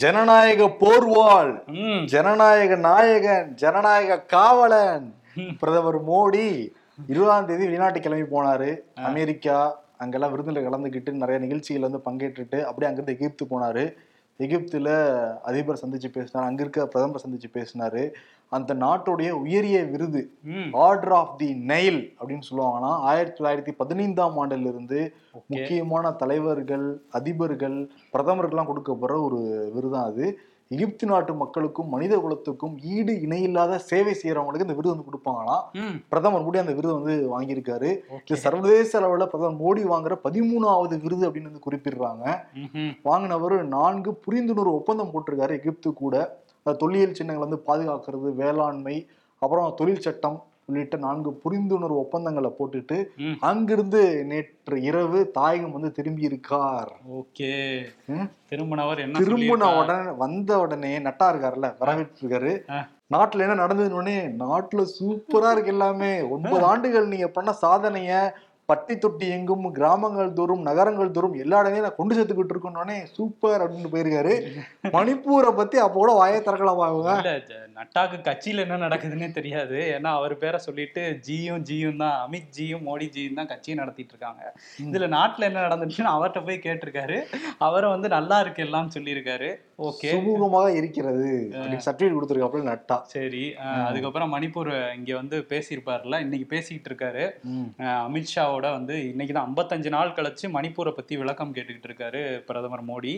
ஜனநாயக போர்வாள் ஜனநாயக நாயகன் ஜனநாயக காவலன். பிரதமர் மோடி இருபதாம் தேதி வெளிநாட்டு கிளம்பி போனாரு. அமெரிக்கா அங்கெல்லாம் விருதுல கலந்துக்கிட்டு நிறைய நிகழ்ச்சிகள் வந்து பங்கேற்றுட்டு அப்படியே அங்கிருந்து எகிப்து போனாரு. எகிப்துல அதிபர் சந்திச்சு பேசினார். அங்க இருக்க பிரதமர் சந்திச்சு பேசினாரு. அந்த நாட்டுடைய உயரிய விருது ஆர்டர் ஆஃப் தி நைல் அப்படின்னு சொல்லுவாங்கன்னா ஆயிரத்தி தொள்ளாயிரத்தி பதினைந்தாம் ஆண்டுல இருந்து முக்கியமான தலைவர்கள் அதிபர்கள் பிரதமர்கள்லாம் கொடுக்கப்படுற ஒரு விருதான் அது. எகிப்து நாட்டு மக்களுக்கும் மனித குலத்துக்கும் ஈடு இணையில்லாத சேவை செய்யறவங்களுக்கு இந்த விருது வந்து கொடுப்பாங்களாம். ம். பிரதமர் மோடி அந்த விருது வந்து வாங்கியிருக்காரு. இது சர்வதேச அளவுல பிரதமர் மோடி வாங்குற பதிமூணாவது விருது அப்படின்னு வந்து குறிப்பிடுறாங்க. வாங்கினவர் நான்கு புரிந்துணர்வு ஒப்பந்தம் போட்டிருக்காரு எகிப்து கூட. தொல்லியல் சின்னங்களை வந்து பாதுகாக்கிறது வேளாண்மை அப்புறம் தொழில் சட்டம் உள்ளிட்ட நான்கு புரிந்துணர்வு ஒப்பந்தங்களை போட்டுட்டு. அங்கிருந்து நேற்று இரவு தாயகம் வந்து திரும்பி இருக்கார் ஓகே. திரும்பினவர் என்ன திரும்பின? உடனே வந்த உடனே நட்டா இருக்காருல்ல வரவேற்று இருக்காரு ஆ. நாட்டுல என்ன நடந்ததுன்னு உடனே நாட்டுல சூப்பரா இருக்கு எல்லாமே ஒன்பது ஆண்டுகள் நீங்க பண்ண சாதனைய பட்டி தொட்டி எங்கும் கிராமங்கள் தோறும் நகரங்கள் தோறும் எல்லா இடங்களையும் நான் கொண்டு சேர்த்துக்கிட்டு இருக்கோன்னே சூப்பர் அப்படின்னு போயிருக்காரு. மணிப்பூரை பத்தி அப்போ கூட வாயை திறக்கலாம் அவங்க? நட்டாக்கு கட்சியில என்ன நடக்குதுன்னே தெரியாது. ஏன்னா அவர் பேரை சொல்லிட்டு ஜியும் ஜியும் தான் அமித் ஜியும் மோடி ஜியும் தான் கட்சியை நடத்திட்டு இருக்காங்க. இதுல நாட்டுல என்ன நடந்துச்சுன்னு அவர்கிட்ட போய் கேட்டிருக்காரு. அவரை வந்து நல்லா இருக்கு எல்லாம் சொல்லியிருக்காரு. ஓகே. சுமூகமாக இருக்கிறது. சர்டிபிகேட் கொடுத்துருக்காப்புல நட்டா. சரி அதுக்கப்புறம் மணிப்பூர் இங்க வந்து பேசியிருப்பாருல இன்னைக்கு பேசிக்கிட்டு இருக்காரு. அமித்ஷாவோட வந்து இன்னைக்கு தான் ஐம்பத்தஞ்சு நாள் கழிச்சு மணிப்பூரை பத்தி விளக்கம் கேட்டுக்கிட்டு இருக்காரு பிரதமர் மோடி.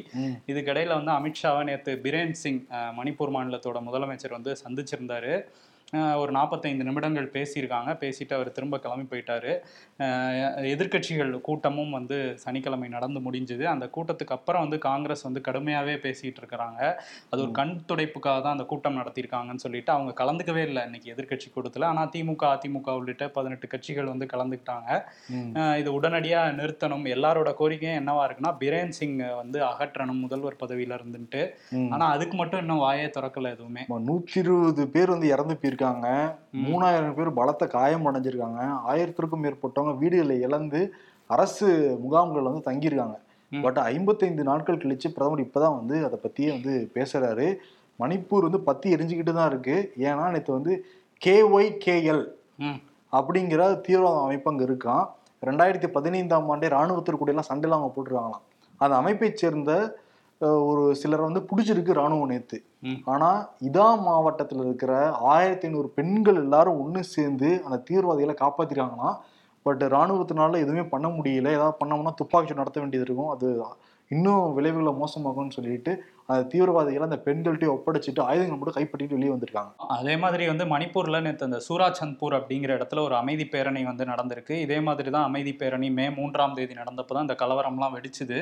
இதுக்கிடையில வந்து அமித்ஷாவை நேற்று பிரேன் சிங் மணிப்பூர் மாநிலத்தோட முதலமைச்சர் வந்து சந்திச்சிருந்தாரு. ஒரு நாற்பத்தைந்து நிமிடங்கள் பேசியிருக்காங்க. பேசிட்டு அவர் திரும்ப கிளம்பி போயிட்டாரு. அஹ், எதிர்க்கட்சிகள் கூட்டமும் வந்து சனிக்கிழமை நடந்து முடிஞ்சுது. அந்த கூட்டத்துக்கு அப்புறம் வந்து காங்கிரஸ் வந்து கடுமையாவே பேசிட்டு இருக்கிறாங்க. அது ஒரு கண் துடைப்புக்காக தான் அந்த கூட்டம் நடத்தியிருக்காங்கன்னு சொல்லிட்டு அவங்க கலந்துக்கவே இல்லை இன்னைக்கு எதிர்க்கட்சி கூட்டத்தில். ஆனால் திமுக அதிமுக உள்ளிட்ட பதினெட்டு கட்சிகள் வந்து கலந்துக்கிட்டாங்க. இது உடனடியாக நிறுத்தணும். எல்லாரோட கோரிக்கையும் என்னவா இருக்குன்னா பிரேன் சிங் வந்து அகற்றணும் முதல்வர் பதவியில இருந்துட்டு ம். ஆனா அதுக்கு மட்டும் இன்னும் வாயே திறக்கல எதுவுமே. நூற்றி இருபது பேர் வந்து இறந்து போயிருக்காங்க. மூணாயிரம் பேர் பலத்த காயம் அடைஞ்சிருக்காங்க. ஆயிரத்திற்கும் மேற்பட்டவங்க வீடுகளை இழந்து அரசு முகாம்கள் வந்து தங்கியிருக்காங்க. பட் ஐம்பத்தைந்து நாட்கள் கழிச்சு பிரதமர் இப்பதான் வந்து அதை பத்தியே வந்து பேசுறாரு. மணிப்பூர் வந்து பத்தி எரிஞ்சுக்கிட்டு தான் இருக்கு. ஏன்னா நேற்று வந்து கேஒய் கேஎல் அப்படிங்கிற தீவிரவாத அமைப்பு அங்க இருக்கான் ரெண்டாயிரத்தி பதினைந்தாம் ஆண்டே ராணுவத்திற்கு கூட எல்லாம் சண்டைலாம் அவங்க போட்டுருக்காங்களாம். அந்த அமைப்பை சேர்ந்த ஒரு சிலர் வந்து பிடிச்சிருக்கு ராணுவம் நேத்து. ஆனா இதா மாவட்டத்துல இருக்கிற ஆயிரத்தி ஐநூறு பெண்கள் எல்லாரும் ஒண்ணு சேர்ந்து அந்த தீவிரவாதிகளை காப்பாத்திருக்காங்கன்னா பட் ராணுவத்தினால எதுவுமே பண்ண முடியல. ஏதாவது பண்ணோம்னா துப்பாக்கி நடத்த வேண்டியது இருக்கும். அது இன்னும் விளைவுகளை மோசமாகும்னு சொல்லிட்டு அந்த தீவிரவாதிகளை அந்த பெண்கள்கிட்ட ஒப்படைச்சிட்டு ஆயுதங்கள் மட்டும் கைப்பற்றிட்டு வெளியே வந்திருக்காங்க. அதே மாதிரி வந்து மணிப்பூர்ல நேற்று அந்த சூராச்சந்த்பூர் அப்படிங்கிற இடத்துல ஒரு அமைதி பேரணி வந்து நடந்திருக்கு. இதே மாதிரி தான் அமைதி பேரணி மே மூன்றாம் தேதி நடந்தப்போ தான் இந்த கலவரம்லாம் வெடிச்சுது.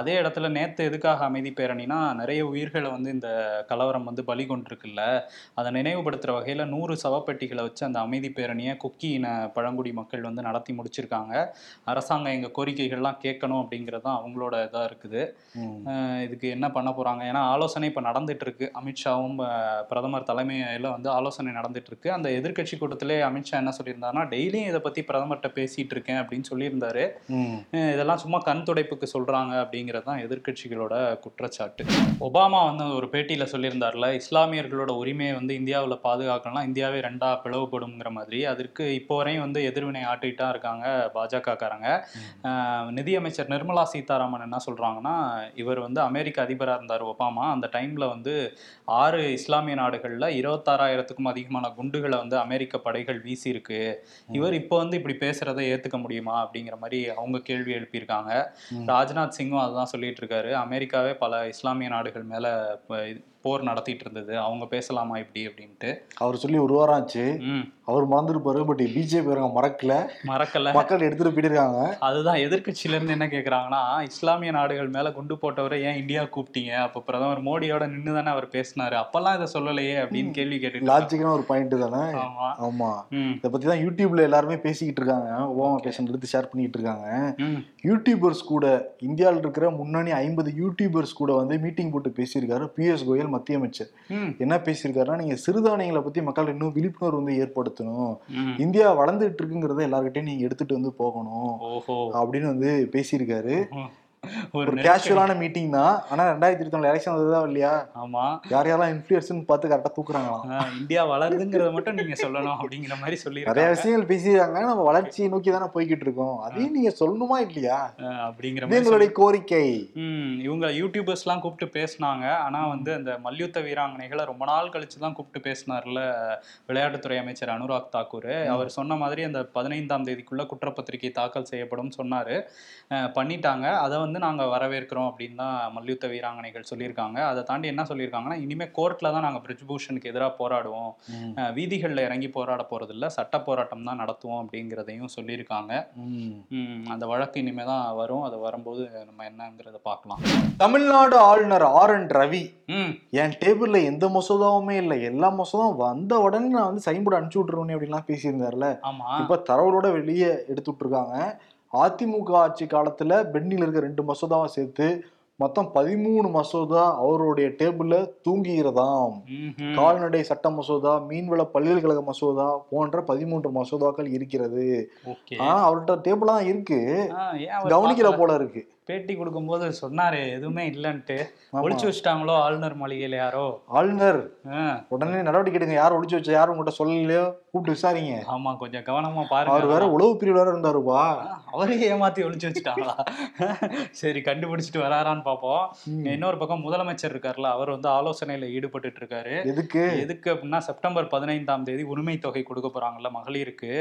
அதே இடத்துல நேற்று எதுக்காக அமைதி பேரணினா நிறைய உயிர்களை வந்து இந்த கலவரம் வந்து பலி கொண்டிருக்குல்ல. அதை நினைவுபடுத்துற வகையில நூறு சவப்பெட்டிகளை வச்சு அந்த அமைதி பேரணியை குக்கி இன பழங்குடி மக்கள் வந்து நடத்தி முடிச்சிருக்காங்க. அரசாங்கம் எங்க கோரிக்கைகள்லாம் கேட்கணும் அப்படிங்கிறது தான் அவங்களோட இதா இருக்குது. இதுக்கு என்ன பண்ண போறாங்க ஏன்னா ஆலோசனை இப்ப நடந்துட்டு இருக்கு அமித்ஷாவும் பிரதமர் தலைமையில வந்து ஆலோசனை நடந்துட்டு இருக்கு அந்த எதிர்க்கட்சி கூட்டத்திலே அமித்ஷா என்ன சொல்லியிருந்தாருன்னா டெய்லியும் இதை பத்தி பிரதமர்கிட்ட பேசிட்டு இருக்கேன் அப்படின்னு சொல்லியிருந்தாரு. இதெல்லாம் சும்மா கண் துடைப்புக்கு சொல்றாங்க அப்படிங்கிறது தான் எதிர்க்கட்சிகளோட குற்றச்சாட்டு. ஒபாமா வந்து ஒரு பேட்டியில சொல்லியிருந்தார்ல இஸ்லாமியர்களோட உரிமையை வந்து இந்தியாவில் பாதுகாக்கணும்னா இந்தியாவே ரெண்டா பிளவுபடுங்கிற மாதிரி. அதற்கு இப்போ வரையும் வந்து எதிர்வினை ஆட்டிட்டா இருக்காங்க பாஜக காரங்க அஹ் நிதியமைச்சர் நிர்மலா சீதாராமன் என்ன சொல்றாங்கன்னா இவர் வந்து அமெரிக்க அதிபராக இருந்தார் ஒபாமா அந்த டைம்ல வந்து ஆறு இஸ்லாமிய நாடுகள்ல இருபத்தாறாயிரத்துக்கும் அதிகமான குண்டுகளை வந்து அமெரிக்க படைகள் வீசியிருக்கு. இவர் இப்போ வந்து இப்படி பேசுறதை ஏத்துக்க முடியுமா? அப்படிங்கிற மாதிரி அவங்க கேள்வி எழுப்பியிருக்காங்க. ராஜ்நாத் சிங்கும் அதுதான் சொல்லிட்டு இருக்காரு. அமெரிக்காவே பல இஸ்லாமிய நாடுகள் மேல போர் நடத்திட்டு இருந்தது அவங்க பேசலாமா இப்படி அப்படின்ட்டு. அவர் சொல்லி ஒரு வாரம் ஆச்சு. அவர் மறந்துருப்பாரு பட் பிஜேபி மறக்கல. மறக்கல. மக்கள் எடுத்துட்டு போயிட்டு அதுதான் எதிர்க்கட்சியில இருந்து என்ன கேக்குறாங்கன்னா இஸ்லாமிய நாடுகள் மேல குண்டு போட்டவரை ஏன் இந்தியா கூப்பிட்டீங்க? அப்ப பிரதமர் மோடியோட நின்னு தானே அவர் பேசினாரு. அப்பெல்லாம் இதை சொல்லலையே அப்படின்னு கேள்வி கேட்டு லாஜிக்கான ஒரு பாயிண்ட் தானே? ஆமா. இதை பத்தி தான் யூடியூப்ல எல்லாருமே பேசிக்கிட்டு இருக்காங்க. ஓபாமா பேஷன் எடுத்து ஷேர் பண்ணிட்டு இருக்காங்க. யூடியூபர்ஸ் கூட இந்தியாவில் இருக்கிற முன்னணி ஐம்பது யூடியூபர்ஸ் கூட வந்து மீட்டிங் போட்டு பேசியிருக்காரு. பிஎஸ் கோயல் மத்திய அமைச்சர். என்ன பேசியிருக்காருன்னா நீங்க சிறுதானியங்களை பத்தி மக்கள் இன்னும் விழிப்புணர்வு வந்து ஏற்படுத்தணும். இந்தியா வளர்ந்துட்டு இருக்குங்கிறத எல்லார்கிட்டையும் நீங்க எடுத்துட்டு வந்து போகணும். அப்படின்னு வந்து பேசியிருக்காரு. ஒரு கேஷுவலான மீட்டிங் தான். ஆனா ரெண்டாயிரத்தி இருபத்தி எலெக்ஷன் வந்ததா இல்லையா? ஆமா. யார் யாரெல்லாம் இன்ஃபுளுசன் பார்த்து கரெக்டா தூக்குறாங்களாம். ஆஹ் இந்தியா வளருதுங்கிறத மட்டும் நீங்க சொல்லணும் அப்படிங்கிற மாதிரி நிறைய சொல்லியிருக்காங்க விஷயங்கள் பேசியிருக்காங்க. நம்ம வளர்ச்சியை நோக்கி தானே போய்கிட்டு இருக்கோம் அதையும் நீங்க சொல்லணுமா இல்லையா? அப்படிங்கிற மாதிரி எங்களுடைய கோரிக்கை. இவங்க யூடியூபர்ஸ்லாம் கூப்பிட்டு பேசுனாங்க. ஆனா வந்து அந்த மல்யுத்த வீராங்கனைகளை ரொம்ப நாள் கழிச்சு தான் கூப்பிட்டு பேசினார்ல விளையாட்டுத்துறை அமைச்சர் அனுராக் தாக்கூர். அவர் சொன்ன மாதிரி அந்த பதினைந்தாம் தேதிக்குள்ள குற்றப்பத்திரிகை தாக்கல் செய்யப்படும் சொன்னாரு. பண்ணிட்டாங்க. அதை வந்து நாங்க வரவேற்கிறோம் அப்படின்னு தான் மல்யுத்த வீராங்கனைகள் சொல்லியிருக்காங்க. அதை தாண்டி என்ன சொல்லியிருக்காங்கன்னா இனிமே கோர்ட்ல தான் நாங்க பிரிஜ்பூஷனுக்கு எதிராக போராடுவோம். வீதிகள்ல இறங்கி போராட போறதில்ல. சட்ட போராட்டம் தான் நடத்துவோம் அப்படிங்கிறதையும் சொல்லியிருக்காங்க. அந்த வழக்கு இனிமே தான் வரும். அது வரும்போது நம்ம என்னங்கிறத பார்க்கலாம். தமிழ்நாடு ஆளுநர் ஆர் என் ரவி என் டேபிள்ல எந்த மசோதாவுமே இல்லை. எல்லா மசோதாவும் வந்த உடனே நான் வந்து சைன் போர்டு அனுப்பிச்சு விட்டுருவேன் அப்படின்லாம் பேசியிருந்தாருல இப்ப தரவுகளோட வெளியே எடுத்து விட்டுருக்காங்க அதிமுக ஆட்சி காலத்துல பெண்ணில் இருக்க ரெண்டு மசோதாவை சேர்த்து மொத்தம் பதிமூணு மசோதா அவருடைய டேபிள்ல தூங்குகிறதாம். கால்நடை சட்ட மசோதா மீன்வள பல்கலைக்கழக மசோதா போன்ற பதிமூன்று மசோதாக்கள் இருக்கிறது. ஆனா அவர்கிட்ட டேபிள் தான் இருக்கு. கவனிக்கிற? போல இருக்கு. பேட்டி கொடுக்கும்போது சொன்னாரு எதுவுமே இல்லைன்ட்டு. ஆமா. ஒளிச்சு வச்சுட்டாங்களோ ஆளுநர் மாளிகையில யாரோ? ஆளுநர். உடனே நடவடிக்கை எடுங்க. யார் ஒளிச்சு வச்சா யாரும் உங்கள்கிட்ட சொல்லலையோ? கூப்பிட்டு விசாரிங்க. ஆமா கொஞ்சம் கவனமா அவர் பாருங்க வேற உளவு பிரிவு வேற இருந்தாருப்பா. அவரே ஏமாத்தி ஒளிச்சு வச்சுட்டாங்களா? சரி கண்டுபிடிச்சிட்டு வராரான்னு பார்ப்போம். இன்னொரு பக்கம் முதலமைச்சர் இருக்கார்ல அவர் வந்து ஆலோசனையில ஈடுபட்டுட்டு இருக்காரு. எதுக்கு? எதுக்கு அப்படின்னா செப்டம்பர் பதினைந்தாம் தேதி உரிமை தொகை கொடுக்க போறாங்கல்ல மகளிருக்கு.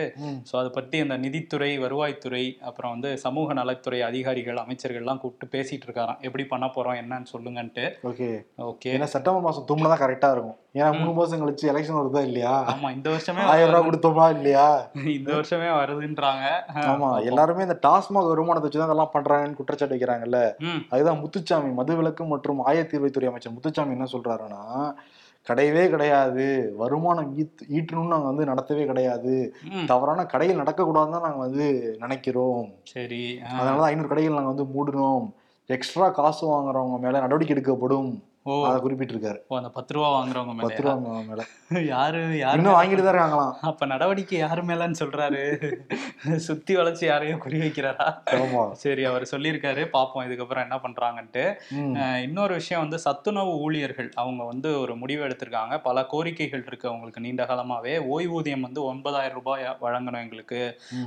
ஸோ அதை பற்றி அந்த நிதித்துறை வருவாய்த்துறை அப்புறம் வந்து சமூக நலத்துறை அதிகாரிகள் அமைச்சர்கள்லாம் கூப்பிட்டு பேசிட்டு இருக்காராம். எப்படி பண்ண போறோம் என்னன்னு சொல்லுங்கன்ட்டு. ஓகே. ஓகே. ஏன்னா செப்டம்பர் மாசம் தும்னா தான் கரெக்டா இருக்கும். ஏன்னா மூணு மாசம் கழிச்சு எலெக்ஷன் வருதா இல்லையா? ஆமா இந்த வருஷமே ஆயிரம் ரூபாய் கொடுத்தோமா இல்லையா? இந்த வருஷமே வருதுன்றாங்க. ஆமா எல்லாருமே இந்த டாஸ்மாக் வருமானத்தை வச்சு தான் அதெல்லாம் பண்றாங்கன்னு குற்றச்சாட்டு வைக்கிறாங்கல்ல. அதுதான் முத்துச்சாமி மதுவிலக்கு மற்றும் ஆயத்தீர்வைத்துறை அமைச்சர். முத்துச்சாமி என்ன சொல்றாருன்னா கிடையவே கிடையாது. வருமானம் ஈத் ஈட்டணும்னு நாங்க வந்து நடத்தவே கிடையாது. தவறான கடைகள் நடக்கக்கூடாதுன்னு தான் நாங்க வந்து நினைக்கிறோம். சரி ஆ. அதனாலதான் ஐநூறு கடைகள் நாங்க வந்து மூடணும். எக்ஸ்ட்ரா காசு வாங்குறவங்க மேல நடவடிக்கை எடுக்கப்படும். அதை குறிப்பிட்டிருக்காரு. ஓ, அந்த பத்து ரூபா வாங்குறவங்க பத்து ரூபா மேல. யாரு யாரு இன்னும் வாங்கிட்டு தான் இருக்காங்களாம். அப்ப நடவடிக்கை யாரு மேலன்னு சொல்றாரு? சுத்தி வளைச்சு யாரையும் குறி வைக்கிறாரா? சரி அவர் சொல்லியிருக்காரு. பார்ப்போம் இதுக்கப்புறம் என்ன பண்றாங்கன்ட்டு. இன்னொரு விஷயம் வந்து சத்துணவு ஊழியர்கள் அவங்க வந்து ஒரு முடிவு எடுத்திருக்காங்க. பல கோரிக்கைகள் இருக்கு அவங்களுக்கு நீண்ட காலமாவே. ஓய்வூதியம் வந்து ஒன்பதாயிரம் ரூபாய் வழங்கணும் எங்களுக்கு.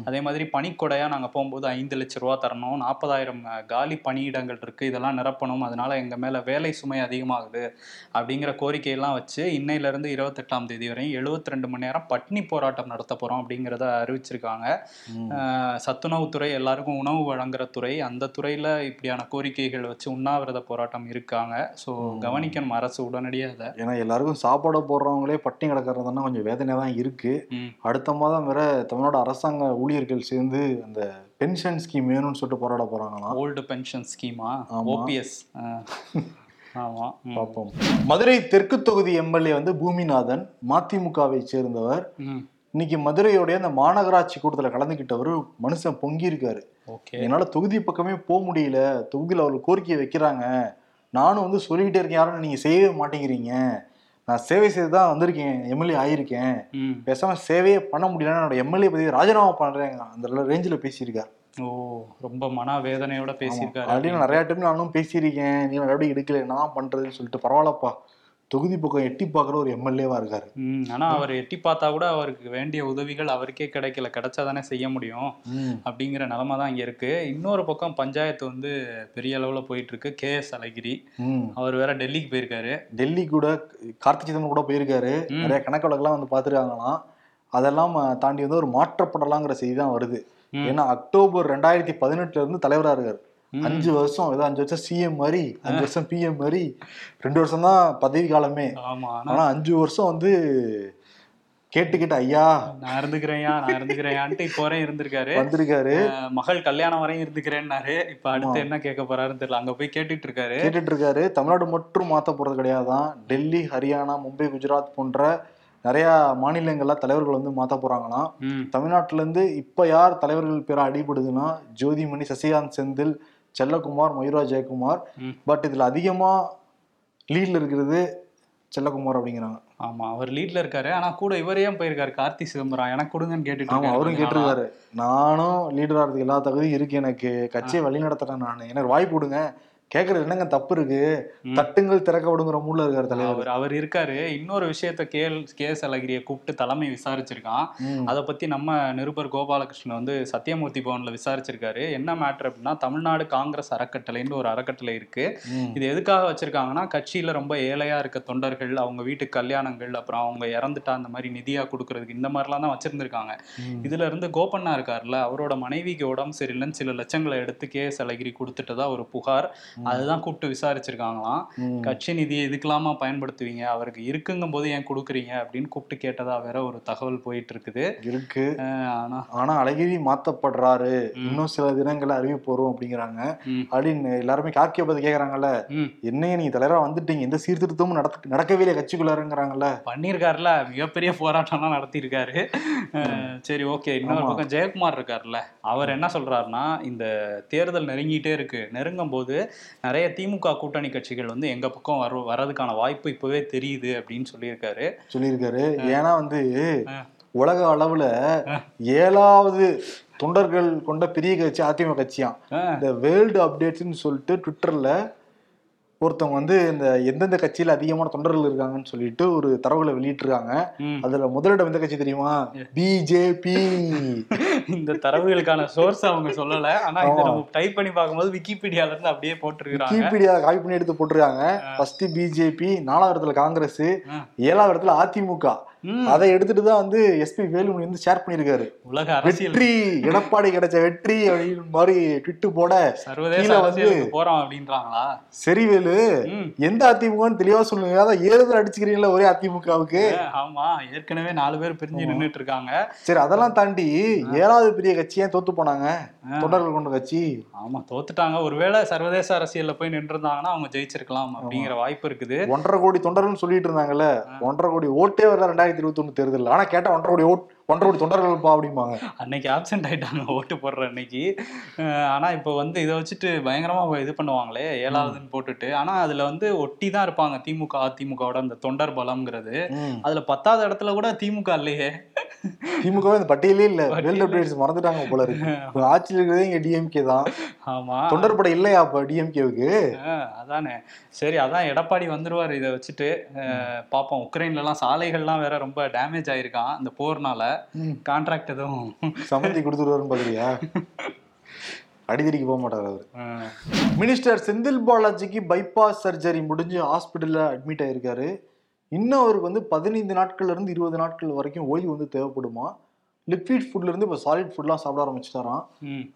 அதே மாதிரி பணிக்கொடையா நாங்க போகும்போது ஐந்து லட்சம் ரூபா தரணும். நாற்பதாயிரம் காலி பணியிடங்கள் இருக்கு. இதெல்லாம் நிரப்பணும். அதனால எங்க மேல வேலை சுமை அதிகமாகுது அப்படிங்கிற கோரிக்கையெல்லாம் வச்சு இன்னையில இருந்து இருபத்தெட்டாம் தேதி வரையும் எழுபத்தி ரெண்டு மணி நேரம் பட்னி போராட்டம் நடத்த போறோம் அப்படிங்கிறத அறிவிச்சிருக்காங்க. சத்துணவுத்துறை எல்லாருக்கும் உணவு வழங்குற துறை அந்த துறையில இப்படியான கோரிக்கைகள் வச்சு உண்ணாவிரத போராட்டம் இருக்காங்க. ஸோ கவனிக்கணும் அரசு உடனடியாக அதை. ஏன்னா எல்லாருக்கும் சாப்பாடு போடுறவங்களே பட்டினி கிடக்கிறதுனா கொஞ்சம் வேதனையா தான் இருக்கு. ம். அடுத்த மாதம் வேற தமிழ்நாடு அரசாங்க ஊழியர்கள் சேர்ந்து அந்த பென்ஷன் ஸ்கீம் வேணும்னு சொல்லிட்டு போராட போறாங்களாம். ஓல்டு பென்ஷன் ஸ்கீமா. ஓபிஎஸ். பார்ப்போம் மதுரை தெற்கு தொகுதி எம்எல்ஏ வந்து பூமிநாதன் மதிமுகவை சேர்ந்தவர். இன்னைக்கு மதுரையோடைய அந்த மாநகராட்சி கூட்டத்தில் கலந்துக்கிட்டவர் மனுஷன் பொங்கி இருக்காரு ஓகே. என்னால தொகுதி பக்கமே போக முடியல. தொகுதியில் அவர் கோரிக்கையை வைக்கிறாங்க. நானும் வந்து சொல்லிக்கிட்டே இருக்கேன் யாரும் நீங்க செய்யவே மாட்டேங்கிறீங்க. நான் சேவை செய்து தான் வந்திருக்கேன் எம்எல்ஏ ஆயிருக்கேன். ம். பேசாம சேவையே பண்ண முடியலன்னு என்னோட எம்எல்ஏ பதவி ராஜினாமா பண்றேன் அந்த ரேஞ்சில் பேசியிருக்காரு. ஓ ரொம்ப மன வேதனையோட பேசியிருக்காரு. நான் நிறைய டைம் நானும் பேசியிருக்கேன். நீ நடவடிக்கை எடுக்கல நான் பண்றதுன்னு சொல்லிட்டு பரவாயில்லப்பா. தொகுதி பக்கம் எட்டி பார்க்குற ஒரு எம்எல்ஏவா இருக்காரு. ஆனா அவர் எட்டி பார்த்தா கூட அவருக்கு வேண்டிய உதவிகள் அவருக்கே கிடைக்கல. கிடைச்சாதானே செய்ய முடியும் அப்படிங்கிற நிலைமை தான் இங்க இருக்கு. இன்னொரு பக்கம் பஞ்சாயத்து வந்து பெரிய அளவுல போயிட்டு இருக்கு கே எஸ் அழகிரி. அவர் வேற டெல்லிக்கு போயிருக்காரு. டெல்லி கூட கார்த்திக் சிதம்பரம் கூட போயிருக்காரு. நிறைய கணக்கு வழக்கெல்லாம் வந்து பார்த்துருக்காங்களாம். அதெல்லாம் தாண்டி வந்து ஒரு மாற்றப்படலாங்கிற செய்தி தான் வருது. ஏன்னா அக்டோபர் ரெண்டாயிரத்தி பதினெட்டுல இருந்து தலைவரா இருக்காரு. அஞ்சு வருஷம் ஏதோ அஞ்சு வருஷம் சிஎம் மாதிரி அஞ்சு வருஷம் பிஎம் மாதிரி ரெண்டு வருஷம் தான் பதவி காலமே. ஆனா அஞ்சு வருஷம் வந்து கேட்டு கேட்டு ஐயா நான் இருந்துக்கிறேன்யா நான் இருந்துக்கிறேன்யான்ட்டு இப்போ வரையும் இருந்திருக்காரு. வந்திருக்காரு. மகள் கல்யாணம் வரையும் இருந்துக்கிறேன்னாரு. இப்ப அடுத்து என்ன கேட்க போறாருன்னு தெரியல. அங்க போய் கேட்டுட்டு இருக்காரு கேட்டுட்டு இருக்காரு தமிழ்நாடு மட்டும் மாத்த போறது கிடையாதான் டெல்லி ஹரியானா மும்பை குஜராத் போன்ற நிறைய மாநிலங்கள்ல தலைவர்கள் வந்து மாத்த போறாங்களாம். ம். தமிழ்நாட்டுல இருந்து இப்ப யார் தலைவர்கள் பேரா அடிபடுதுன்னா ஜோதிமணி சசிகாந்த் செந்தில் செல்லகுமார் மயூரா ஜெயக்குமார். பட் இதுல அதிகமா லீட்ல இருக்கிறது செல்லகுமார் அப்படிங்கிறாங்க. ஆமா அவர் லீட்ல இருக்காரு. ஆனா கூட இவர் ஏன் போயிருக்காரு? கார்த்தி சிதம்பரம். எனக்கு கொடுங்கன்னு கேட்டுட்டு அவரும். கேட்டிருக்காரு. நானும் லீடர் ஆகிறதுக்கு எல்லா தகுதியும் இருக்கு. எனக்கு கட்சியை வழி நடத்துறேன் நான். எனக்கு வாய்ப்பு கொடுங்க. கேட்கறது என்னங்க தப்பு இருக்கு. தட்டுங்கள் திறக்கப்படுங்கிற மூட்ல இருக்காரு தலைவர் அவர் அவர் இருக்காரு இன்னொரு விஷயத்த கேள் கே எஸ் அழகிரியை கூப்பிட்டு தலைமை விசாரிச்சிருக்கான். அதை பத்தி நம்ம நிருபர் கோபாலகிருஷ்ணன் வந்து சத்தியமூர்த்தி பவன்ல விசாரிச்சிருக்காரு என்ன மேட்ரு அப்படின்னா தமிழ்நாடு காங்கிரஸ் அறக்கட்டளைன்னு ஒரு அறக்கட்டளை இருக்கு. இது எதுக்காக வச்சிருக்காங்கன்னா கட்சியில ரொம்ப ஏழையா இருக்க தொண்டர்கள் அவங்க வீட்டு கல்யாணங்கள் அப்புறம் அவங்க இறந்துட்டா அந்த மாதிரி நிதியா கொடுக்கறதுக்கு இந்த மாதிரிலாம் தான் வச்சிருந்திருக்காங்க. இதுல இருந்து கோபண்ணா இருக்கார்ல அவரோட மனைவிக்கு உடம்பு சரியில்லைன்னு சில லட்சங்களை எடுத்து கே எஸ் அழகிரி கொடுத்துட்டதா ஒரு புகார் அதுதான் கூப்பிட்டு விசாரிச்சிருக்காங்களாம். கட்சி நிதியை இதுக்கெல்லாமா பயன்படுத்துவீங்க? அவருக்கு இருக்குங்கும் போது ஏன் கொடுக்குறீங்க? அப்படின்னு கூப்பிட்டு கேட்டதா வேற ஒரு தகவல் போயிட்டு இருக்குது இருக்கு ஆனா ஆனா அழகிரி மாத்தப்படுறாரு. இன்னும் சில தினங்கள்ல அறிவிப்பு வரும் அப்படிங்கிறாங்க அப்படின்னு எல்லாருமே கார்கிய பத்தி கேக்குறாங்கல்ல. என்னைய நீங்க தலைவரா வந்துட்டீங்க. எந்த சீர்திருத்தமும் நடக்க நடக்கவே இல்லை கட்சிக்குள்ளாருங்கிறாங்கல்ல. பண்ணியிருக்காருல மிகப்பெரிய போராட்டம்லாம் நடத்தியிருக்காரு. சரி ஓகே. இன்னொரு. பக்கம் ஜெயக்குமார் இருக்காருல்ல. அவர் என்ன சொல்றாருன்னா இந்த தேர்தல் நெருங்கிட்டே இருக்கு. நெருங்கும் போது நிறைய திமுக கூட்டணி கட்சிகள் வந்து எங்க பக்கம் வர வரதுக்கான வாய்ப்பு இப்பவே தெரியுது அப்படின்னு சொல்லியிருக்காரு. சொல்லியிருக்காரு. ஏன்னா வந்து. உலக அளவுல ஏழாவது தொண்டர்கள் கொண்ட பெரிய கட்சி அதிமுக கட்சியாம். இந்த வேர்ல்டு அப்டேட்ஸ்னு சொல்லிட்டு ட்விட்டர்ல ஒருத்தவங்க வந்து இந்த எந்தெந்த கட்சியில அதிகமான தொண்டர்கள் இருக்காங்கன்னு சொல்லிட்டு ஒரு தரவுகளை வெளியிட்டிருக்காங்க. அதுல முதலிடம் எந்த கட்சி தெரியுமா பிஜேபி இந்த தரவுகளுக்கான சோர்ஸ் அவங்க சொல்லல ஆனா இதை. நம்ம டைப் பண்ணி பார்க்கும்போது விக்கிபீடியால இருந்து அப்படியே போட்டிருக்காங்க விக்கிபீடியா காப்பி பண்ணி எடுத்து போட்டிருக்காங்க ஃபர்ஸ்ட் பிஜேபி நாலாவது இடத்துல காங்கிரஸ். ஏழாவது இடத்துல அதிமுக. அதை எடுத்துட்டு தான் வந்து எஸ்பி வேலுமணி வந்து ஷேர் பண்ணியிருக்காரு. உலக வெற்றி எடப்பாடி கிடைச்ச வெற்றி அப்படின்னு மாதிரி ட்விட்டு போட சர்வதேச வந்து- போறோம் அப்படின்றாங்களா? சரிவேலு ம். எந்த அதிமுகன்னு தெளிவா சொல்லுங்க. அதான் பேர் அடிச்சுக்கிறீங்களா ஒரே அதிமுகவுக்கு. ஆமா. ஏற்கனவே நாலு பேர் பிரிஞ்சு நின்னுட்டு இருக்காங்க சரி அதெல்லாம் தாண்டி ஏழாவது பெரிய கட்சி ஏன் தோத்து போனாங்க? தொண்டர்கள் கொண்ட கட்சி. ஆமா தோத்துட்டாங்க. ஒருவேளை சர்வதேச அரசியல்ல போய் நின்றுருந்தாங்கன்னா அவங்க ஜெயிச்சிருக்கலாம் அப்படிங்கிற வாய்ப்பு இருக்குது. ஒன்றரை கோடி தொண்டர்கள்னு சொல்லிட்டு இருந்தாங்கல்ல. ஒன்றரை கோடி ஓட்டே வரல ரெண்டாயிரத்தி இருபத்தி ஒண்ணு தேர்தல் ஆனா கேட்டா ஒன்றரை கோடி ஓட் ஒன்றரை கோடி தொண்டர்கள்ப்பா அப்படிம்பாங்க. அன்னைக்கு ஆப்சென்ட் ஆயிட்டாங்க ஓட்டு போடுற அன்னைக்கு. அஹ் ஆனா இப்போ வந்து இதை வச்சுட்டு பயங்கரமா இது பண்ணுவாங்களே ஏழாவதுன்னு போட்டுட்டு. ஆனா அதுல வந்து ஒட்டி தான் இருப்பாங்க திமுக அதிமுகவோட அந்த தொண்டர் பலம்ங்கிறது. அதுல பத்தாவது இடத்துல கூட திமுக இல்லையே. திமுக இந்த பட்டியலே இல்ல. வேர்ல்ட் அப்டேட்ஸ் மறந்துட்டாங்க போல இருக்கு. இப்ப ஆட்சியில் இருக்கிறதே இங்க டிஎம்கே தான். ஆமா. தொண்டர் படம் இல்லையா அப்ப டிஎம்கேவுக்கு அதானே. சரி அதான் எடப்பாடி வந்துருவாரு இதை வச்சுட்டு. அஹ் பாப்போம். உக்ரைன்ல எல்லாம் சாலைகள்லாம் வேற ரொம்ப டேமேஜ் ஆயிருக்கான் இந்த போர்னால. கான்ட்ராக்ட் எதுவும். சமந்தி கொடுத்துருவாருன்னு பாக்குறியா? அடிதடிக்கு போக மாட்டார் அவர். மினிஸ்டர் செந்தில் பாலாஜிக்கு பைபாஸ் சர்ஜரி முடிஞ்சு ஹாஸ்பிட்டல்ல அட்மிட் ஆயிருக்காரு. இன்னும் அவருக்கு வந்து பதினைந்து நாட்கள்ல இருந்து இருபது நாட்கள் வரைக்கும் ஓய்வு வந்து தேவைப்படுமா? லிக்விட் ஃபுட்ல இருந்து இப்போ சாலிட் ஃபுட்லாம் சாப்பிட ஆரம்பிச்சிட்டாராம்.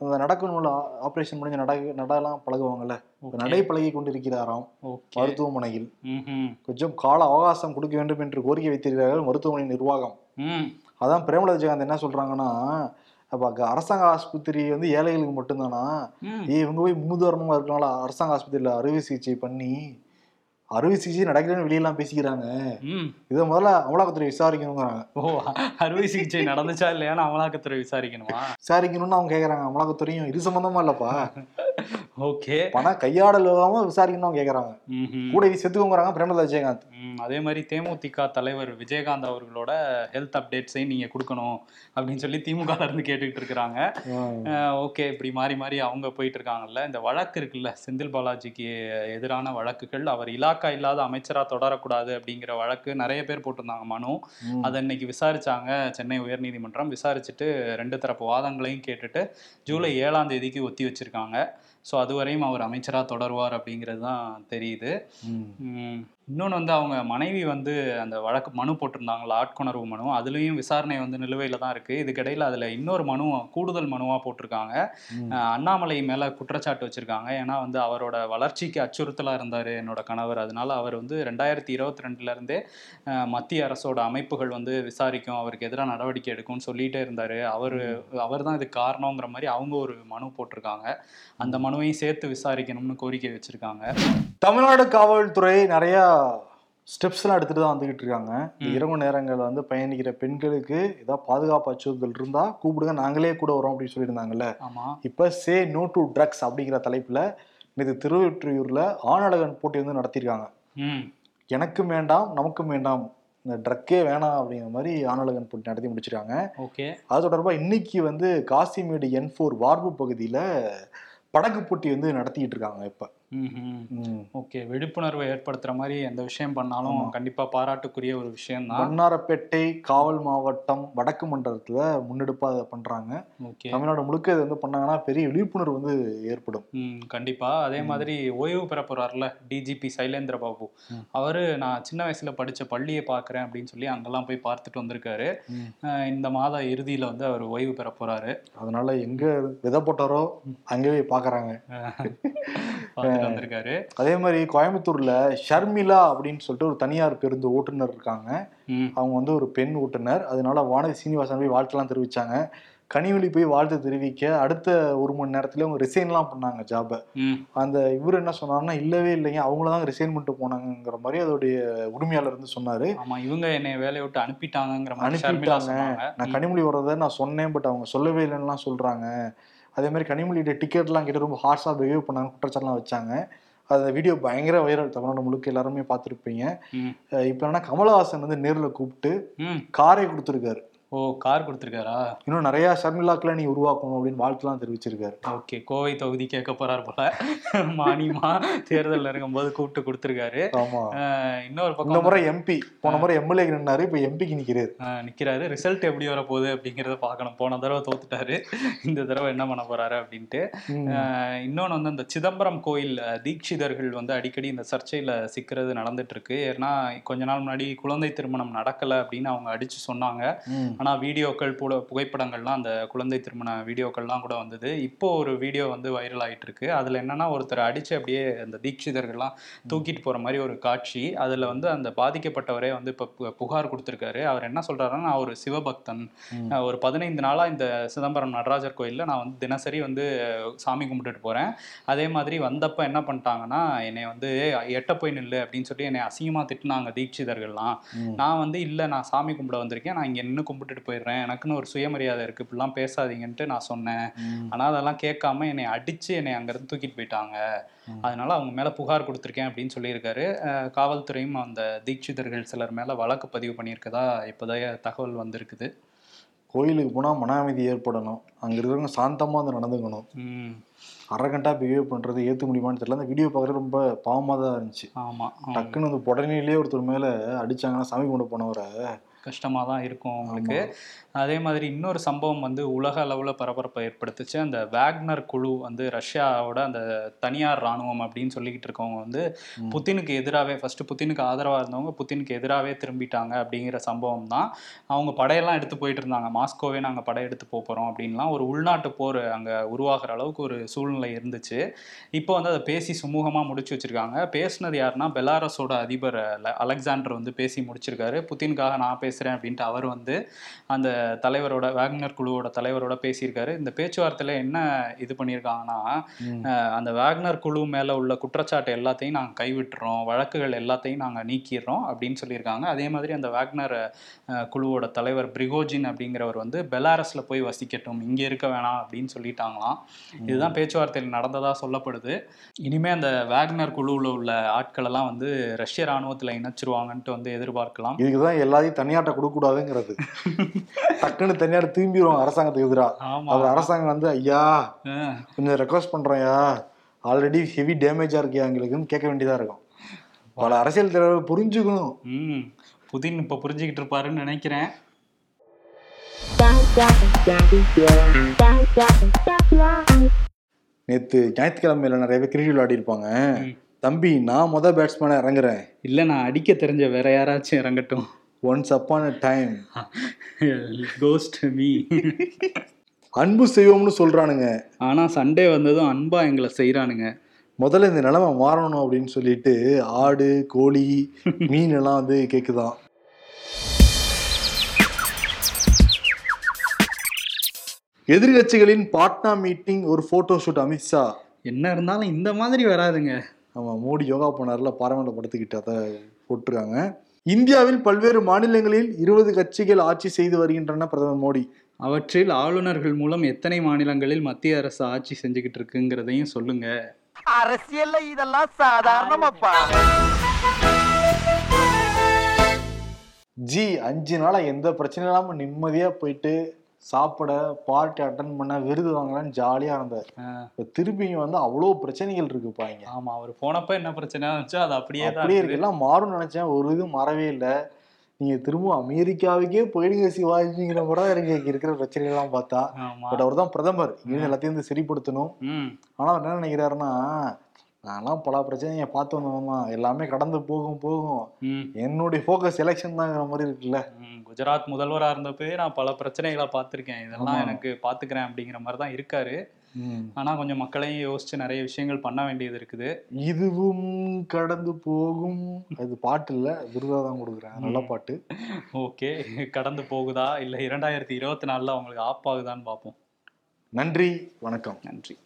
அந்த நடக்கணும்ல ஆப்ரேஷன் முடிஞ்ச நட நடலாம் பழகுவாங்கல்ல. இப்ப நடை பழகி கொண்டிருக்கிறாராம் மருத்துவமனையில். கொஞ்சம் கால அவகாசம் கொடுக்க வேண்டும் என்று கோரிக்கை வைத்திருக்கிறார்கள் மருத்துவமனை நிர்வாகம். அதான் பிரேமலா விஜயகாந்த் என்ன சொல்றாங்கன்னா அப்ப அரசாங்க ஆஸ்பத்திரி வந்து ஏழைகளுக்கு மட்டும்தானா? ஏய் இவங்க போய் முன்னுதாரணமா இருக்கனால அரசாங்க ஆஸ்பத்திரியில அறுவை சிகிச்சை பண்ணி அறுவை சிகிச்சை நடக்கிறேன்னு வெளியெல்லாம் பேசிக்கிறாங்க. இதை முதல்ல அமலாக்கத்துறை விசாரிக்கணுங்கிறாங்க. ஓ அறுவை சிகிச்சை நடந்துச்சா இல்லையான்னு அமலாக்கத்துறை விசாரிக்கணுமா? விசாரிக்கணும்னு அவங்க கேக்குறாங்க. அமலாக்கத்துறையும் இது சம்பந்தமா இல்லப்பா. ஓகே. பணம் கையாடல் இல்லாம விசாரிக்கணும் கேக்குறாங்க. கூட இது செத்துக்கோங்கிறாங்க பிரேமலதா விஜயகாந்த். அதே மாதிரி தேமுதிக தலைவர் விஜயகாந்த் அவர்களோட ஹெல்த் அப்டேட்ஸையும் நீங்க கொடுக்கணும் அப்படின்னு சொல்லி திமுக இருந்து கேட்டுக்கிட்டு இருக்கிறாங்க. ஓகே இப்படி மாறி மாறி அவங்க போயிட்டு இருக்காங்கல்ல. இந்த வழக்கு இருக்குல்ல செந்தில் பாலாஜிக்கு எதிரான வழக்குகள் அவர் இலாக்கா இல்லாத அமைச்சரா தொடரக்கூடாது அப்படிங்கிற வழக்கு நிறைய பேர் போட்டிருந்தாங்க மனு. அதை இன்னைக்கு விசாரிச்சாங்க சென்னை உயர்நீதிமன்றம். விசாரிச்சுட்டு ரெண்டு தரப்பு வாதங்களையும் கேட்டுட்டு ஜூலை ஏழாம் தேதிக்கு ஒத்தி வச்சிருக்காங்க. ஸோ அதுவரையும் அவர் அமைச்சராக தொடருவார் அப்படிங்கிறது தான் தெரியுது. இன்னொன்று வந்து அவங்க மனைவி வந்து அந்த வழக்கு மனு போட்டிருந்தாங்களா ஆட்கொணர்வு மனு. அதுலேயும் விசாரணை வந்து நிலுவையில் தான் இருக்குது இதுக்கிடையில் அதில் இன்னொரு மனு கூடுதல் மனுவாக போட்டிருக்காங்க. அண்ணாமலை மேலே குற்றச்சாட்டு வச்சுருக்காங்க. ஏன்னா வந்து அவரோட வளர்ச்சிக்கு அச்சுறுத்தலாக இருந்தார் என்னோட கணவர். அதனால அவர் வந்து ரெண்டாயிரத்தி இருபத்தி ரெண்டுலேருந்தே மத்திய அரசோட அமைப்புகள் வந்து விசாரிக்கும் அவருக்கு எதிராக நடவடிக்கை எடுக்கும்னு சொல்லிகிட்டே இருந்தார். அவர் அவர் தான் இதுக்கு காரணங்கிற மாதிரி அவங்க ஒரு மனு போட்டிருக்காங்க. அந்த மனுவையும் சேர்த்து விசாரிக்கணும்னு கோரிக்கை வச்சுருக்காங்க. தமிழ்நாடு காவல்துறை நிறைய ஸ்டெப்ஸ் எல்லாம் எடுத்துட்டு தான் வந்துகிட்டு இருக்காங்க. இரவு நேரங்கள்ல வந்து பயணிக்கிற பெண்களுக்கு ஏதாவது பாதுகாப்பு அச்சுறுத்தல் இருந்தா கூப்பிடுங்க நாங்களே கூட வரோம் அப்படின்னு சொல்லியிருந்தாங்கல்ல. இப்ப சே நோ டு ட்ரக்ஸ் அப்படிங்கிற தலைப்புல இது திருவொற்றியூர்ல ஆணழகன் போட்டி வந்து நடத்தியிருக்காங்க. எனக்கும் வேண்டாம் நமக்கும் வேண்டாம் இந்த ட்ரக்கே வேணாம் அப்படிங்கிற மாதிரி ஆணழகன் போட்டி நடத்தி முடிச்சிருக்காங்க. ஓகே. அது தொடர்பாக இன்னைக்கு வந்து காசிமேடு என் ஃபோர் வார்பு பகுதியில் படகு போட்டி வந்து நடத்திட்டு இருக்காங்க இப்போ. ஓகே விழிப்புணர்வை ஏற்படுத்துற மாதிரி எந்த விஷயம் பண்ணாலும் கண்டிப்பா பாராட்டுக்குரிய ஒரு விஷயம் தான் வண்ணாரப்பேட்டை காவல் மாவட்டம் வடக்கு மண்டலத்துல முன்னெடுப்பா அதை பண்றாங்க. ஓகே. தமிழ்நாடு முழுக்க இது வந்து பண்ணாங்கன்னா பெரிய விழிப்புணர்வு வந்து ஏற்படும். ம் கண்டிப்பா. அதே மாதிரி ஓய்வு பெற போறாருல டிஜிபி சைலேந்திர பாபு. அவரு நான் சின்ன வயசுல படிச்ச பள்ளியை பார்க்கறேன் அப்படின்னு சொல்லி அங்கெல்லாம் போய் பார்த்துட்டு வந்திருக்காரு. இந்த மாத இறுதியில வந்து அவர் ஓய்வு பெற போறாரு. அதனால எங்க விதை போட்டாரோ அங்கேயே பாக்குறாங்க. வந்திருக்காரு. அதே மாதிரி கோயம்புத்தூர்ல ஷர்மிளா அப்படின்னு சொல்லிட்டு ஒரு தனியார் பேருந்து ஓட்டுநர் இருக்காங்க. அவங்க வந்து ஒரு பெண் ஓட்டுநர். அதனால வானதி சீனிவாசன் போய் வாழ்த்துலாம் தெரிவிச்சாங்க. கனிவெளி போய் வாழ்த்து தெரிவிக்க அடுத்த ஒரு மணி நேரத்துல அவங்க ரிசைன்லாம் பண்ணாங்க ஜாபை அந்த இவர் என்ன சொன்னாருன்னா இல்லவே இல்லைங்க. அவங்கள தான் ரிசைன் பண்ணிட்டு போனாங்கங்கிற மாதிரி அதோடைய உரிமையாளர் வந்து சொன்னாரு. ஆமா இவங்க என்னை வேலையை விட்டு அனுப்பிட்டாங்கங்கிற மாதிரி ஷர்மிளா அனுப்பிட்டாங்க. நான் கனிமொழி வர்றதை நான் சொன்னேன் பட் அவங்க சொல்லவே இல்லைன்னுலாம் சொல்றாங்க. அதே மாதிரி கனிமொழியோட டிக்கெட்லாம் கிட்ட ரொம்ப ஹார்ஷாக பிஹேவ் பண்ணாங்க குற்றச்சாட்டுலாம் வச்சாங்க. அந்த வீடியோ பயங்கர வைரல் தமிழ்நாடு முழுக்க எல்லாருமே பார்த்துருப்பீங்க. இப்போ என்னன்னா கமலஹாசன் வந்து நேரில் கூப்பிட்டு காரை கொடுத்துருக்காரு. ஓ கார் கொடுத்துருக்காரா? இன்னும் நிறைய ஷர்மிளாக்களை நீ உருவாக்கணும் அப்படின்னு வாழ்த்துலாம் தெரிவிச்சிருக்காரு. ஓகே கோவை தொகுதி கேட்க போறார் போல. மானியமா தேர்தல் இருக்கும்போது கூப்பிட்டு கொடுத்துருக்காரு. ஆமா. அஹ் இன்னொரு இந்த பக்கம் முறை எம்பி போன முறை எம்எல்ஏ நின்னாரு இப்போ எம்பிக்கு நிக்கிறாரு. அஹ் நிக்கிறாரு. ரிசல்ட் எப்படி வர போகுது அப்படிங்கறத பார்க்கணும். போன தடவை தோத்துட்டாரு. இந்த தடவை என்ன பண்ண போறாரு அப்படின்ட்டு. இன்னொன்னு வந்து இந்த சிதம்பரம் கோயில் தீட்சிதர்கள் வந்து அடிக்கடி இந்த சர்ச்சையில சிக்கிறது நடந்துட்டு இருக்கு. ஏன்னா கொஞ்ச நாள் முன்னாடி குழந்தை திருமணம் நடக்கல அப்படின்னு அவங்க அடிச்சு சொன்னாங்க. ம். ஆனா வீடியோக்கள் புட புகைப்படங்கள்லாம் அந்த குழந்தை திருமண வீடியோக்கள்லாம் கூட வந்தது. இப்போ ஒரு வீடியோ வந்து வைரல் ஆயிட்டு இருக்கு அதுல என்னன்னா ஒருத்தர் அடிச்சு அப்படியே அந்த தீட்சிதர்கள்லாம் தூக்கிட்டு போற மாதிரி ஒரு காட்சி. அதுல வந்து அந்த பாதிக்கப்பட்டவரே வந்து இப்ப பு- புகார் கொடுத்திருக்காரு. அவர் என்ன சொல்றாருன்னா நான் ஒரு சிவபக்தன். ஒரு பதினைந்து நாளா இந்த சிதம்பரம் நடராஜர் கோயில்ல நான் வந்து தினசரி வந்து சாமி கும்பிட்டுட்டு போறேன். அதே மாதிரி வந்தப்ப என்ன பண்ணிட்டாங்கன்னா என்னை வந்து எட்ட போய் நில்லு அப்படின்னு சொல்லி என்னை அசிங்கமா திட்டினாங்க தீட்சிதர்கள்லாம். நான் வந்து இல்லை நான் சாமி கும்பிட வந்திருக்கேன். நான் இங்கே நின்று கும்பிட்டுட்டு போயிடுறேன். எனக்குன்னு ஒரு சுயமரியாதை இருக்குது இப்படிலாம் பேசாதீங்கன்ட்டு நான் சொன்னேன். ஆனால் அதெல்லாம் கேட்காம என்னை அடித்து என்னை அங்கேருந்து தூக்கிட்டு போயிட்டாங்க. அதனால அவங்க மேலே புகார் கொடுத்துருக்கேன் அப்படின்னு சொல்லியிருக்காரு. காவல்துறையும் அந்த தீட்சிதர்கள் சிலர் மேலே வழக்கு பதிவு பண்ணியிருக்கதா இப்போதைய தகவல் வந்திருக்குது. கோயிலுக்கு போனா மன அமைதி ஏற்படணும். அங்க இருக்கிறவங்க சாந்தமா வந்து நடந்துக்கணும். ம். அரகண்டா பிஹேவ் பண்றது ஏத்து முடியுமான்னு தெரியல. அந்த வீடியோ பார்க்கறது ரொம்ப பாவமா தான் இருந்துச்சு. ஆமாம் டக்குன்னு வந்து புடனிலேயே ஒருத்தர் மேல அடிச்சாங்கன்னா சாமி கும்பிட போனவரை கஷ்டமாக தான் இருக்கும் உங்களுக்கு. அதே மாதிரி இன்னொரு சம்பவம் வந்து உலக அளவில் பரபரப்பை ஏற்படுத்துச்சு. அந்த வேக்னர் குழு வந்து ரஷ்யாவோட அந்த தனியார் ராணுவம் அப்படின்னு சொல்லிக்கிட்டு இருக்கவங்க வந்து. புத்தினுக்கு எதிராகவே ஃபர்ஸ்ட் புத்தினுக்கு ஆதரவாக இருந்தவங்க புத்தினுக்கு எதிராகவே திரும்பிட்டாங்க அப்படிங்கிற சம்பவம் தான். அவங்க படையெல்லாம் எடுத்து போயிட்டு இருந்தாங்க. மாஸ்கோவே நாங்கள் படையெடுத்து போக போகிறோம் அப்படின்லாம் ஒரு உள்நாட்டு போர் அங்கே உருவாகிற அளவுக்கு ஒரு சூழ்நிலை இருந்துச்சு. இப்போ வந்து அதை பேசி சுமூகமாக முடிச்சு வச்சிருக்காங்க. பேசுனது யாருன்னா பெலாரஸோட அதிபர் அல- அலெக்சாண்டர் வந்து பேசி முடிச்சிருக்காரு. புத்தினுக்காக நான் பேசுகிறேன் அப்படின்ட்டு அவர் வந்து அந்த தலைவரோட வேக்னர் குழுவோட தலைவரோட பேசியிருக்காரு. இந்த பேச்சுவார்த்தையில் என்ன இது பண்ணியிருக்காங்கன்னா அந்த வேக்னர் குழு மேலே உள்ள குற்றச்சாட்டு எல்லாத்தையும் நாங்கள் கைவிட்டுறோம் வழக்குகள் எல்லாத்தையும் நாங்கள் நீக்கிடுறோம் அப்படின்னு சொல்லியிருக்காங்க. அதே மாதிரி அந்த வேக்னர் குழுவோட தலைவர் பிரிகோஜின் அப்படிங்கிறவர் வந்து பெலாரஸில் போய் வசிக்கட்டும் இங்கே இருக்க வேணாம் அப்படின்னு சொல்லிட்டாங்களாம். இதுதான் பேச்சுவார்த்தையில் நடந்ததா சொல்லப்படுது. இனிமே அந்த வேக்னர் குழுவில் உள்ள ஆட்கள் எல்லாம் வந்து ரஷ்ய ராணுவத்தில் இணைச்சிருவாங்கன்ட்டு வந்து எதிர்பார்க்கலாம். இதுக்குதான் எல்லாத்தையும் தனியாட்ட கொடுக்க கூடாதுங்கிறது டக்குன்னு தனியார் திரும்பிடுவாங்க அரசாங்கத்துக்கு எதிராக அவர் அரசாங்கம் வந்து ஐயா கொஞ்சம் ரெக்வஸ்ட் பண்றோம்யா ஆல்ரெடி ஹெவி டேமேஜா இருக்கியா எங்களுக்குன்னு கேட்க வேண்டியதா இருக்கும். பல அரசியல் தலைவர்கள் புரிஞ்சுக்கணும். ம். புதின் இப்போ புரிஞ்சுக்கிட்டு இருப்பாருன்னு நினைக்கிறேன். நேத்து ஞாயிற்றுக்கிழமையில நிறைய பேர் கிரிக்கெட் விளையாடி இருப்பாங்க. தம்பி நான் மொத பேட்ஸ்மேனா இறங்குறேன். இல்லை நான் அடிக்க தெரிஞ்ச வேற யாராச்சும் இறங்கட்டும். Once upon time ghost me அன்பு செய்வோம்னு சொல்றானுங்க. ஆனா சண்டே வந்ததும் அன்பா எங்களை செய்றானுங்க. முதல்ல இந்த நிலைமை மாறணும் அப்படின்னு சொல்லிட்டு ஆடு கோழி மீன் எல்லாம் வந்து கேக்குதாம் எதிர்கட்சிகளின் பாட்னா மீட்டிங் ஒரு போட்டோ ஷூட் அமித்ஷா. என்ன இருந்தாலும் இந்த மாதிரி வராதுங்க. ஆமா மோடி யோகா போனார்ல பாராமண்ட படுத்துக்கிட்டு அதை போட்டிருக்காங்க. இந்தியாவில் பல்வேறு மாநிலங்களில் இருபது கட்சிகள் ஆட்சி செய்து வருகின்றன பிரதமர் மோடி. அவற்றில் ஆளுநர்கள் மூலம் எத்தனை மாநிலங்களில் மத்திய அரசு ஆட்சி செஞ்சுக்கிட்டு இருக்குங்கிறதையும் சொல்லுங்க. அரசியல்ல இதெல்லாம் சாதாரணமாப்பா. ஜி அஞ்சு நாளா எந்த பிரச்சனையும் இல்லாம நிம்மதியா போயிட்டு சாப்பிட பார்ட்டி அட்டன் பண்ண விருது வாங்கலாம்னு ஜாலியா இருந்தார். இப்ப திருப்பியும் வந்து அவ்வளவு பிரச்சனைகள் இருக்குப்பா இங்க. ஆமா அவர் போனப்ப என்ன பிரச்சனை இருந்துச்சோ அது அப்படியே அப்படியே. இருக்கு. எல்லாம் மாறும்னு நினைச்சேன். ஒரு இது மாறவே இல்லை. நீங்க திரும்ப அமெரிக்காவுக்கே போயிடுங்க சிவாஜிங்கிற கூட இங்க இருக்கிற பிரச்சனைகள்லாம் பார்த்தா. பட் அவர் தான் பிரதமர். இருந்து எல்லாத்தையும் வந்து சரிப்படுத்தணும். ம். ஆனா அவர் என்ன நினைக்கிறாருன்னா நான்லாம் பல பிரச்சனையை பார்த்து எல்லாமே கடந்து போகும் போகும். என்னுடைய ஃபோக்கஸ் எலெக்ஷன் தாங்கிற மாதிரி இருக்குல்ல. குஜராத் முதல்வரா இருந்தப்பவே நான் பல பிரச்சனைகளை பார்த்திருக்கேன். இதெல்லாம். எனக்கு பாத்துக்கிறேன் அப்படிங்கிற மாதிரி தான் இருக்காரு. ஆனா கொஞ்சம் மக்களையும் யோசிச்சு நிறைய விஷயங்கள் பண்ண வேண்டியது இருக்குது. இதுவும் கடந்து போகும். அது பாட்டு இல்ல. விருதா தான் கொடுக்குறேன். நல்ல. பாட்டு. ஓகே. கடந்து போகுதா? இல்ல இரண்டாயிரத்தி இருபத்தி நாலுல உங்களுக்கு ஆப் ஆகுதான்னு பார்ப்போம். நன்றி. வணக்கம். நன்றி.